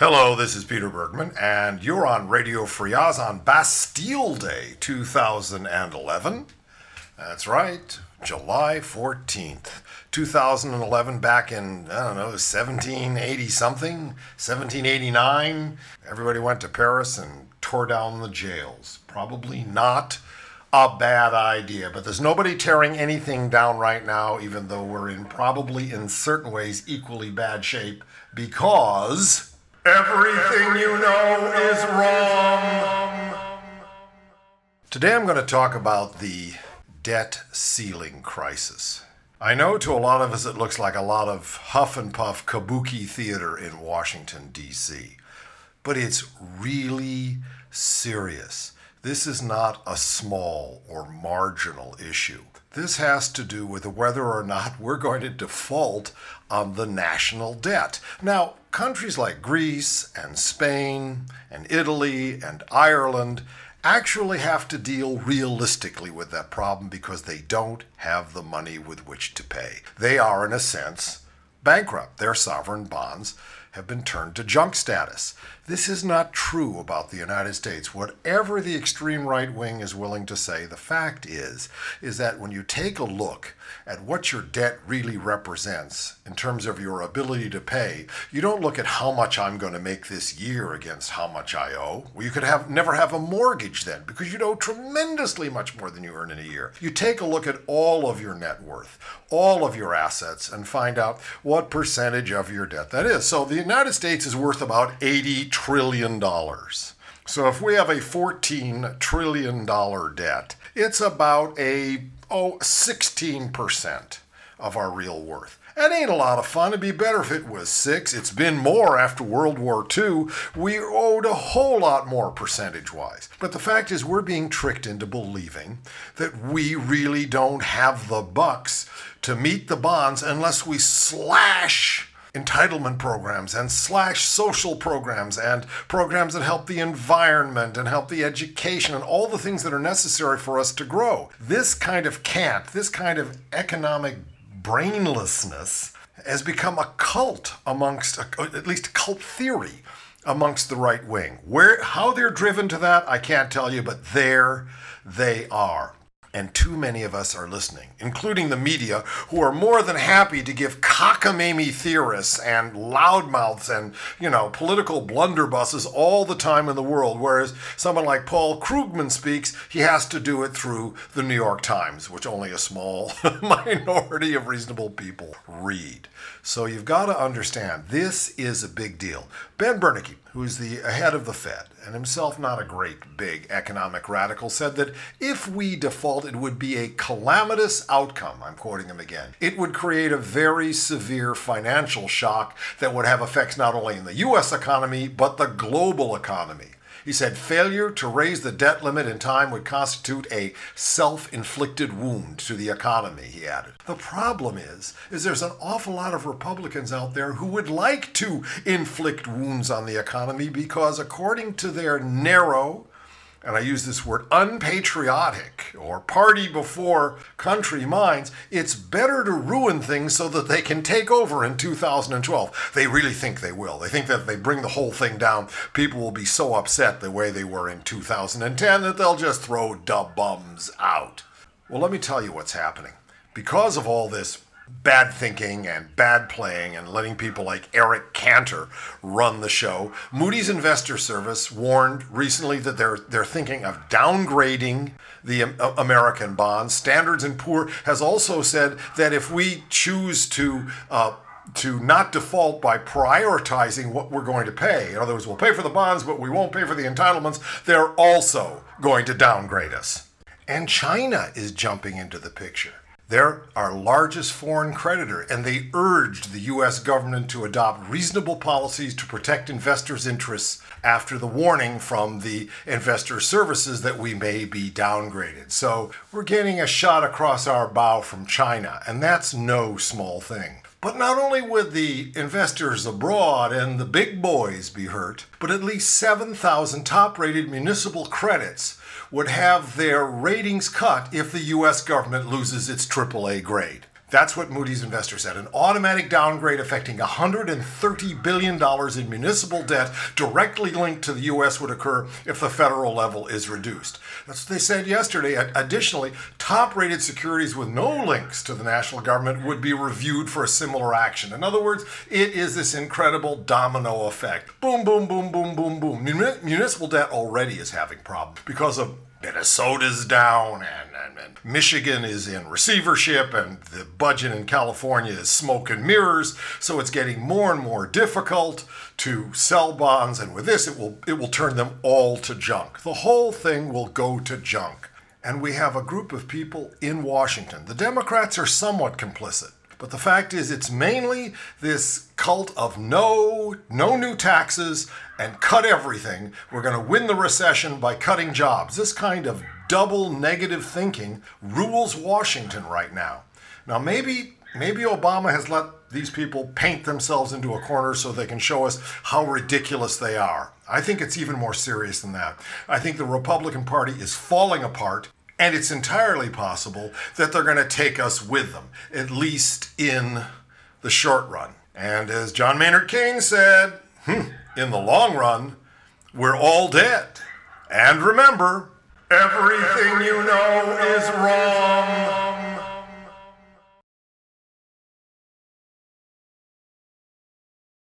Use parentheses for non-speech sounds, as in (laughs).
Hello, this is Peter Bergman, and you're on Radio Free Oz on Bastille Day 2011. That's right, July 14th, 2011, back in, I don't know, 1780 something, 1789. Everybody went to Paris and tore down the jails. Probably not a bad idea, but there's nobody tearing anything down right now, even though we're in probably in certain ways equally bad shape because everything you know is wrong. Today I'm going to talk about the debt ceiling crisis. I know to a lot of us it looks like a lot of huff and puff kabuki theater in Washington, D.C., but it's really serious. This is not a small or marginal issue. This has to do with whether or not we're going to default on the national debt. Now, countries like Greece and Spain and Italy and Ireland actually have to deal realistically with that problem because they don't have the money with which to pay. They are, in a sense, bankrupt. Their sovereign bonds have been turned to junk status. This is not true about the United States. Whatever the extreme right wing is willing to say, the fact is is that when you take a look at what your debt really represents in terms of your ability to pay, you don't look at how much I'm going to make this year against how much I owe. Well, you could have never have a mortgage then because you owe tremendously much more than you earn in a year. You take a look at all of your net worth, all of your assets and find out what percentage of your debt that is. So the United States is worth about 80 trillion dollars. So if we have a 14 trillion dollar debt, it's about a oh 16% of our real worth. That ain't a lot of fun. It'd be better if it was six. It's been more after World War II. We owed a whole lot more percentage wise. But the fact is, we're being tricked into believing that we really don't have the bucks to meet the bonds unless we slash entitlement programs and slash social programs and programs that help the environment and help the education and all the things that are necessary for us to grow. This kind of cant, this kind of economic brainlessness has become a cult amongst, at least cult theory amongst the right wing. Where, how they're driven to that, I can't tell you, but there they are. And too many of us are listening, including the media, who are more than happy to give cockamamie theorists and loudmouths and, you know, political blunderbusses all the time in the world. Whereas someone like Paul Krugman speaks, he has to do it through the New York Times, which only a small (laughs) minority of reasonable people read. So you've got to understand this is a big deal. Ben Bernanke, who's the head of the Fed and himself not a great big economic radical, said that if we default, it would be a calamitous outcome. I'm quoting him again. It would create a very severe financial shock that would have effects not only in the US economy, but the global economy. He said failure to raise the debt limit in time would constitute a self-inflicted wound to the economy, he added. The problem is is there's an awful lot of Republicans out there who would like to inflict wounds on the economy because according to their narrow and I use this word unpatriotic or party before country minds, it's better to ruin things so that they can take over in 2012. They really think they will. They think that if they bring the whole thing down, people will be so upset the way they were in 2010 that they'll just throw da bums out. Well, let me tell you what's happening. Because of all this bad thinking and bad playing and letting people like Eric Cantor run the show. Moody's Investor Service warned recently that they're they're thinking of downgrading the American bonds. Standards and Poor has also said that if we choose to uh, to not default by prioritizing what we're going to pay. In other words, we'll pay for the bonds, but we won't pay for the entitlements. They're also going to downgrade us. And China is jumping into the picture. They're our largest foreign creditor, and they urged the U.S. government to adopt reasonable policies to protect investors' interests after the warning from the investor services that we may be downgraded. So we're getting a shot across our bow from China, and that's no small thing. But not only would the investors abroad and the big boys be hurt, but at least 7,000 top rated municipal credits would have their ratings cut if the US government loses its AAA grade. That's what Moody's investor said. An automatic downgrade affecting $130 billion in municipal debt directly linked to the U.S. would occur if the federal level is reduced. That's what they said yesterday. Additionally, top rated securities with no links to the national government would be reviewed for a similar action. In other words, it is this incredible domino effect. Boom, boom, boom, boom, boom, boom. Municipal debt already is having problems because of Minnesota's down and, and, and, Michigan is in receivership and the budget in California is smoke and mirrors. So it's getting more and more difficult to sell bonds. And with this, it will, it will turn them all to junk. The whole thing will go to junk. And we have a group of people in Washington. The Democrats are somewhat complicit. But the fact is, it's mainly this cult of no, no new taxes and cut everything. We're going to win the recession by cutting jobs. This kind of double negative thinking rules Washington right now. Now, maybe maybe Obama has let these people paint themselves into a corner so they can show us how ridiculous they are. I think it's even more serious than that. I think the Republican Party is falling apart, and it's entirely possible that they're going to take us with them, at least in the short run. And as John Maynard Keynes said, hmm, in the long run, we're all dead. And remember, everything you know is wrong.